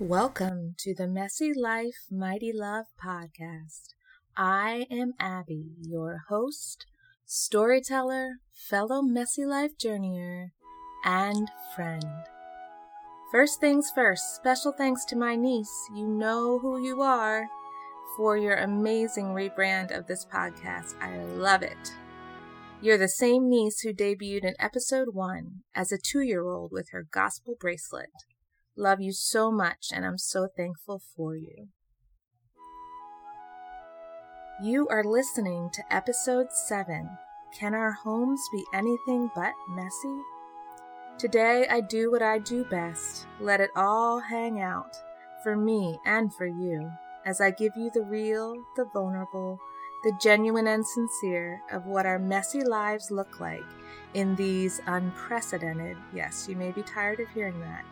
Welcome to the Messy Life, Mighty Love podcast. I am Abby, your host, storyteller, fellow Messy Life journeyer, and friend. First things first, special thanks to my niece, you know who you are, for your amazing rebrand of this podcast. I love it. You're the same niece who debuted in episode one as a two year old with her gospel bracelet. Love you so much, and I'm so thankful for you. You are listening to episode 7 Can Our Homes Be Anything But Messy? Today I do what I do best let it all hang out for me and for you as I give you the real, the vulnerable, the genuine and sincere of what our messy lives look like in these unprecedented, yes, you may be tired of hearing that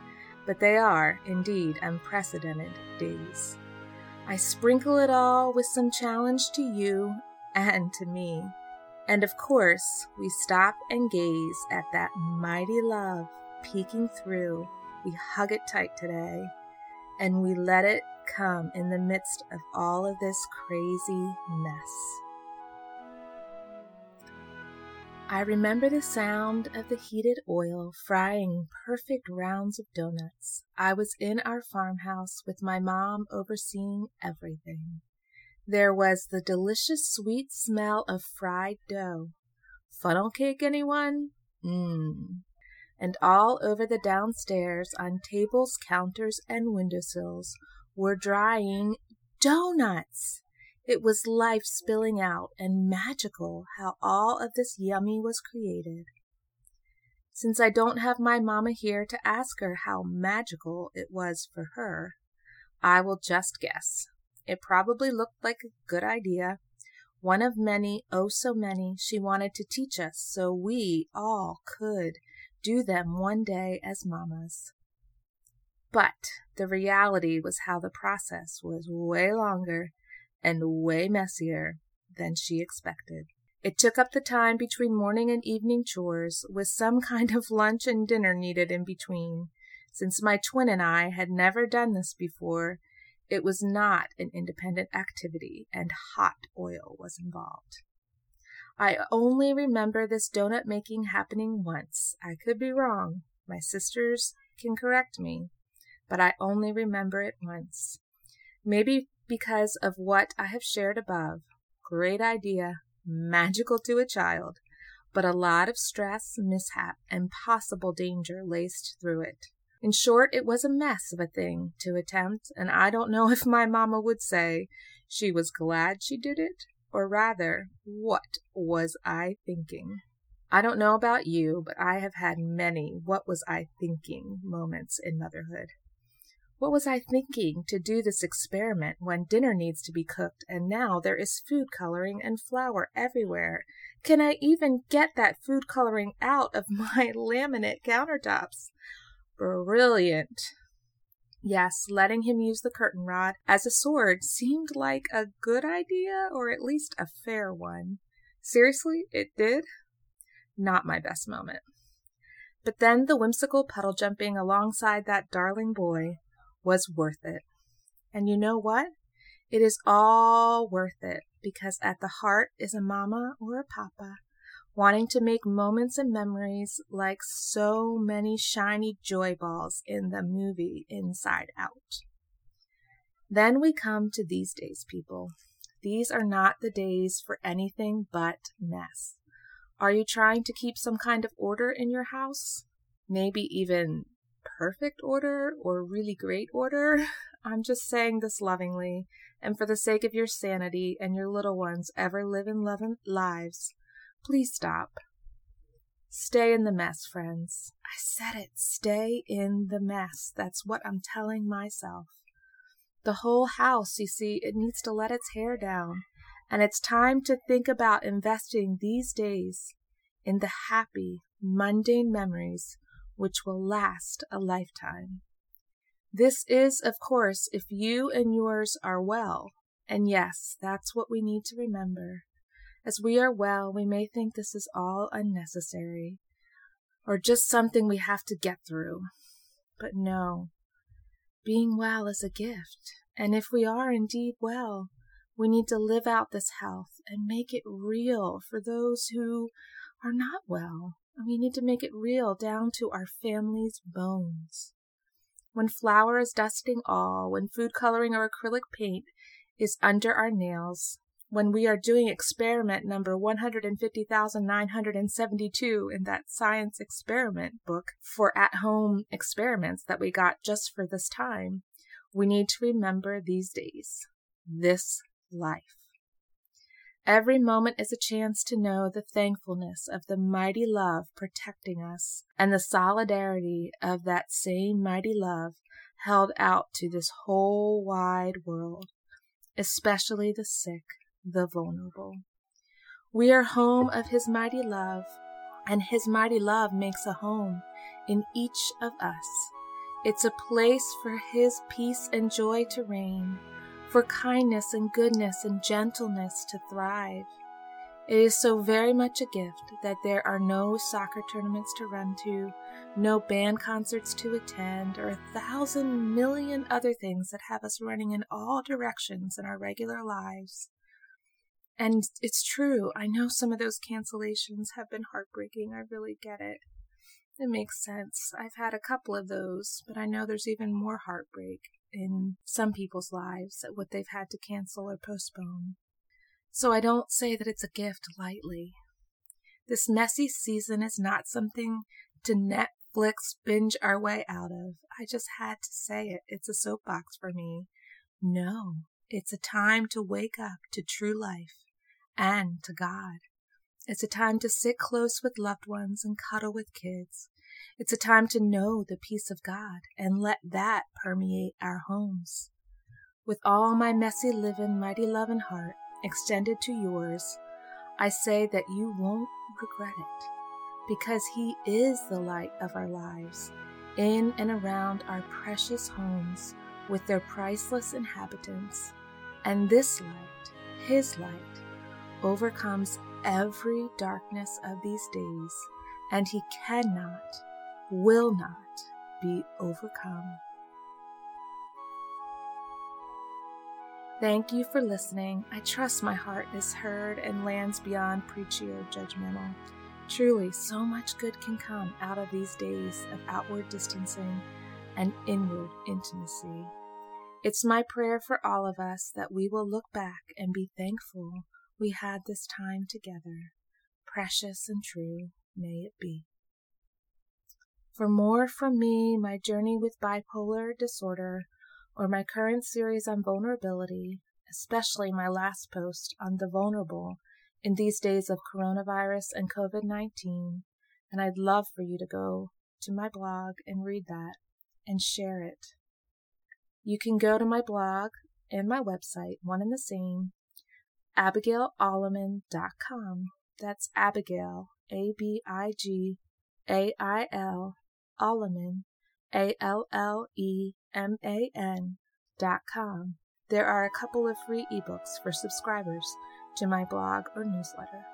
but they are, indeed, unprecedented days. I sprinkle it all with some challenge to you and to me. And of course, we stop and gaze at that mighty love peeking through. We hug it tight today, and we let it come in the midst of all of this crazy mess. I remember the sound of the heated oil frying perfect rounds of donuts. I was in our farmhouse with my mom overseeing everything. There was the delicious sweet smell of fried dough. Funnel cake, anyone? Mmm. And all over the downstairs, on tables, counters, and windowsills, were drying donuts. It was life spilling out, and magical how all of this yummy was created. Since I don't have my mamma here to ask her how magical it was for her, I will just guess. It probably looked like a good idea, one of many, oh so many, she wanted to teach us so we all could do them one day as mammas. But the reality was how the process was way longer and way messier than she expected. It took up the time between morning and evening chores, with some kind of lunch and dinner needed in between. Since my twin and I had never done this before, it was not an independent activity, and hot oil was involved. I only remember this donut making happening once. I could be wrong. My sisters can correct me, but I only remember it once. Maybe because of what I have shared above. Great idea, magical to a child, but a lot of stress, mishap, and possible danger laced through it. In short, it was a mess of a thing to attempt, and I don't know if my mamma would say she was glad she did it, or rather, what was I thinking? I don't know about you, but I have had many what was I thinking moments in motherhood. What was I thinking to do this experiment when dinner needs to be cooked and now there is food coloring and flour everywhere? Can I even get that food coloring out of my laminate countertops? Brilliant. Yes, letting him use the curtain rod as a sword seemed like a good idea, or at least a fair one. Seriously, it did? Not my best moment. But then the whimsical puddle jumping alongside that darling boy was worth it. And you know what? It is all worth it because at the heart is a mama or a papa wanting to make moments and memories like so many shiny joy balls in the movie Inside Out. Then we come to these days, people. These are not the days for anything but mess. Are you trying to keep some kind of order in your house? Maybe even perfect order or really great order. I'm just saying this lovingly and for the sake of your sanity and your little ones ever living loving lives. Please stop. Stay in the mess, friends. I said it. Stay in the mess. That's what I'm telling myself. The whole house, you see, it needs to let its hair down. And it's time to think about investing these days in the happy, mundane memories which will last a lifetime. This is, of course, if you and yours are well. And yes, that's what we need to remember. As we are well, we may think this is all unnecessary or just something we have to get through. But no, being well is a gift, and if we are indeed well, we need to live out this health and make it real for those who are not well. We need to make it real down to our family's bones. When flour is dusting all, when food coloring or acrylic paint is under our nails, when we are doing experiment number 150,972 in that science experiment book for at home experiments that we got just for this time, we need to remember these days, this life. Every moment is a chance to know the thankfulness of the mighty love protecting us and the solidarity of that same mighty love held out to this whole wide world, especially the sick, the vulnerable. We are home of His mighty love, and His mighty love makes a home in each of us. It's a place for His peace and joy to reign for kindness and goodness and gentleness to thrive. It is so very much a gift that there are no soccer tournaments to run to, no band concerts to attend, or a thousand million other things that have us running in all directions in our regular lives. And it's true, I know some of those cancellations have been heartbreaking. I really get it. It makes sense. I've had a couple of those, but I know there's even more heartbreak in some people's lives at what they've had to cancel or postpone. So I don't say that it's a gift lightly. This messy season is not something to Netflix binge our way out of. I just had to say it. It's a soapbox for me. No, it's a time to wake up to true life and to God. It's a time to sit close with loved ones and cuddle with kids. It's a time to know the peace of God and let that permeate our homes. With all my messy living, mighty loving heart extended to yours, I say that you won't regret it because He is the light of our lives in and around our precious homes with their priceless inhabitants. And this light, His light, overcomes every darkness of these days, and He cannot will not be overcome. Thank you for listening. I trust my heart is heard and lands beyond preachy or judgmental. Truly, so much good can come out of these days of outward distancing and inward intimacy. It's my prayer for all of us that we will look back and be thankful we had this time together. Precious and true may it be. For more from me, my journey with bipolar disorder, or my current series on vulnerability, especially my last post on the vulnerable in these days of coronavirus and COVID 19, and I'd love for you to go to my blog and read that and share it. You can go to my blog and my website, one and the same, abigailalleman.com. That's Abigail, A B I G A I L Alleman, A L L E M A N dot com. There are a couple of free ebooks for subscribers to my blog or newsletter.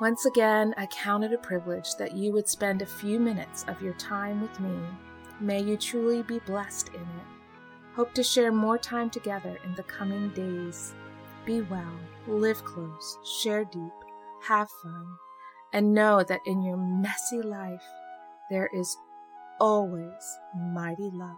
Once again, I count it a privilege that you would spend a few minutes of your time with me. May you truly be blessed in it. Hope to share more time together in the coming days. Be well, live close, share deep, have fun, and know that in your messy life, there is always mighty love.